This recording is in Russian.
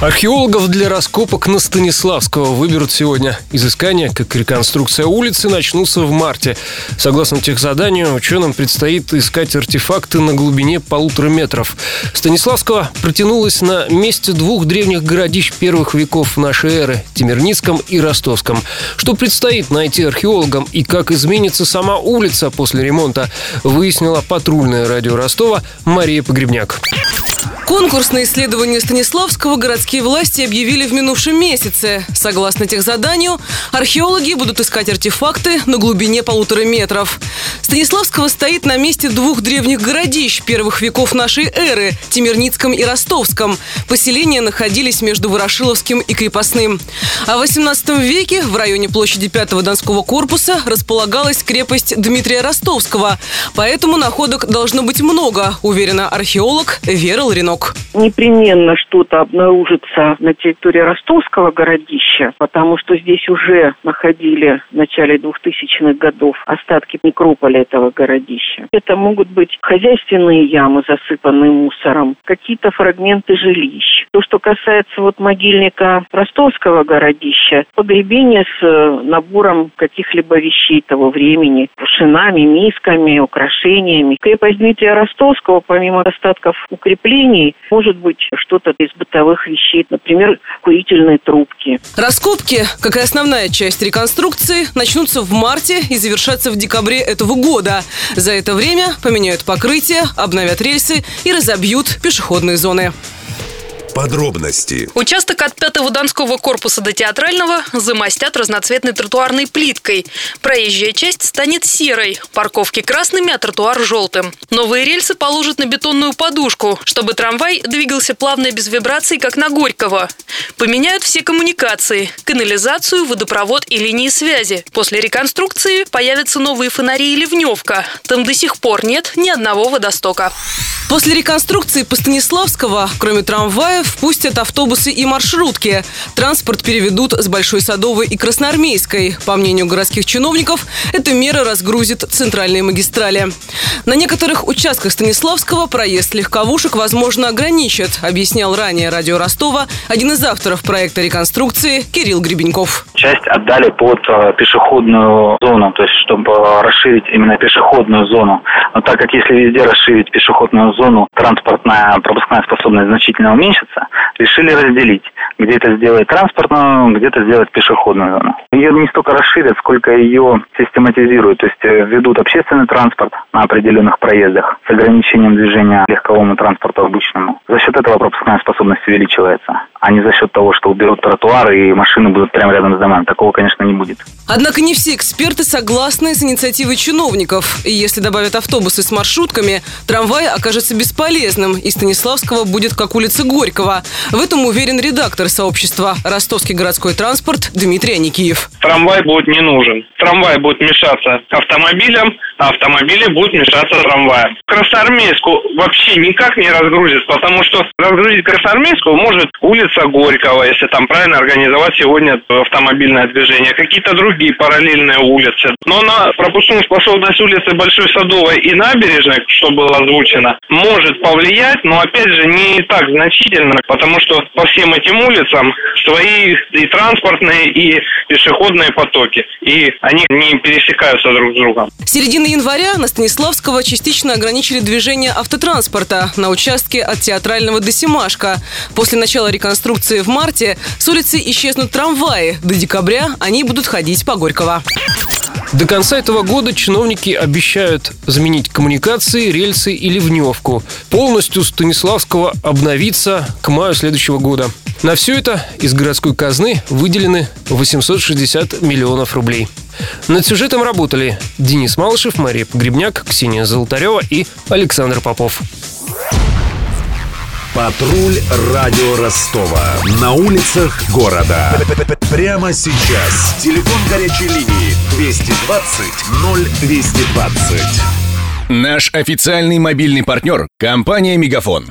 Археологов для раскопок на Станиславского выберут сегодня. Изыскания, как реконструкция улицы, начнутся в марте. Согласно техзаданию, ученым предстоит искать артефакты на глубине полутора метров. Станиславского протянулась на месте двух древних городищ первых веков нашей эры – Тимирницком и Ростовском. Что предстоит найти археологам и как изменится сама улица после ремонта, выяснила патрульное радио Ростова Мария Погребняк. Конкурс на исследование Станиславского городские власти объявили в минувшем месяце. Согласно тех заданию, археологи будут искать артефакты на глубине полутора метров. Станиславского стоит на месте двух древних городищ первых веков нашей эры – Тимирницком и Ростовском. Поселения находились между Ворошиловским и Крепостным. А в 18 веке в районе площади 5-го Донского корпуса располагалась крепость Дмитрия Ростовского. Поэтому находок должно быть много, уверена археолог Вера Ларинок? Непременно что-то обнаружится на территории ростовского городища, потому что здесь уже находили в начале 2000-х годов остатки некрополя этого городища. Это могут быть хозяйственные ямы, засыпанные мусором, какие-то фрагменты жилищ. То, что касается вот могильника ростовского городища, погребение с э, набором каких-либо вещей того времени, шинами, мисками, украшениями. Крепость Дмитрия Ростовского, помимо остатков укреплений, может быть что-то из бытовых вещей, например, курительные трубки. Раскопки, как и основная часть реконструкции, начнутся в марте и завершатся в декабре этого года. За это время поменяют покрытие, обновят рельсы и разобьют пешеходные зоны. Подробности. Участок от пятого Донского корпуса до Театрального замостят разноцветной тротуарной плиткой. Проезжая часть станет серой, парковки красными, а тротуар желтым. Новые рельсы положат на бетонную подушку, чтобы трамвай двигался плавно и без вибраций, как на Горького. Поменяют все коммуникации – канализацию, водопровод и линии связи. После реконструкции появятся новые фонари и ливневка. Там до сих пор нет ни одного водостока. После реконструкции по Станиславского, кроме трамваев, впустят автобусы и маршрутки. Транспорт переведут с Большой Садовой и Красноармейской. По мнению городских чиновников, эта мера разгрузит центральные магистрали. На некоторых участках Станиславского проезд легковушек, возможно, ограничат, объяснял ранее радио Ростова один из авторов проекта реконструкции Кирилл Гребеньков. Часть отдали под э, пешеходную зону, то есть чтобы расширить именно пешеходную зону. Но так как если везде расширить пешеходную зону, транспортная пропускная способность значительно уменьшится, решили разделить. Где-то сделать транспортную, где-то сделать пешеходную зону. Ее не столько расширят, сколько ее систематизируют. То есть э, ведут общественный транспорт на определенных проездах с ограничением движения легковому транспорту обычному. За счет этого пропускная способность увеличивается а не за счет того, что уберут тротуары и машины будут прямо рядом с домами. Такого, конечно, не будет. Однако не все эксперты согласны с инициативой чиновников. И если добавят автобусы с маршрутками, трамвай окажется бесполезным, и Станиславского будет как улица Горького. В этом уверен редактор сообщества «Ростовский городской транспорт» Дмитрий Аникиев. Трамвай будет не нужен. Трамвай будет мешаться автомобилям, автомобили будут мешаться трамваям. Красноармейску вообще никак не разгрузит, потому что разгрузить Красноармейскую может улица Горького, если там правильно организовать сегодня автомобильное движение, какие-то другие параллельные улицы. Но на пропускную способность улицы Большой Садовой и набережной, что было озвучено, может повлиять, но опять же не так значительно, потому что по всем этим улицам свои и транспортные, и пешеходные потоки, и они не пересекаются друг с другом. С середины января на Станиславского частично ограничили движение автотранспорта на участке от Театрального до Семашка. После начала реконструкции в марте с улицы исчезнут трамваи. До декабря они будут ходить по Горького. До конца этого года чиновники обещают заменить коммуникации, рельсы и ливневку. Полностью Станиславского обновиться к маю следующего года. На все это из городской казны выделены 860 миллионов рублей. Над сюжетом работали Денис Малышев, Мария Погребняк, Ксения Золотарева и Александр Попов. Патруль радио Ростова. На улицах города. Прямо сейчас. Телефон горячей линии 220 0220. Наш официальный мобильный партнер – компания «Мегафон».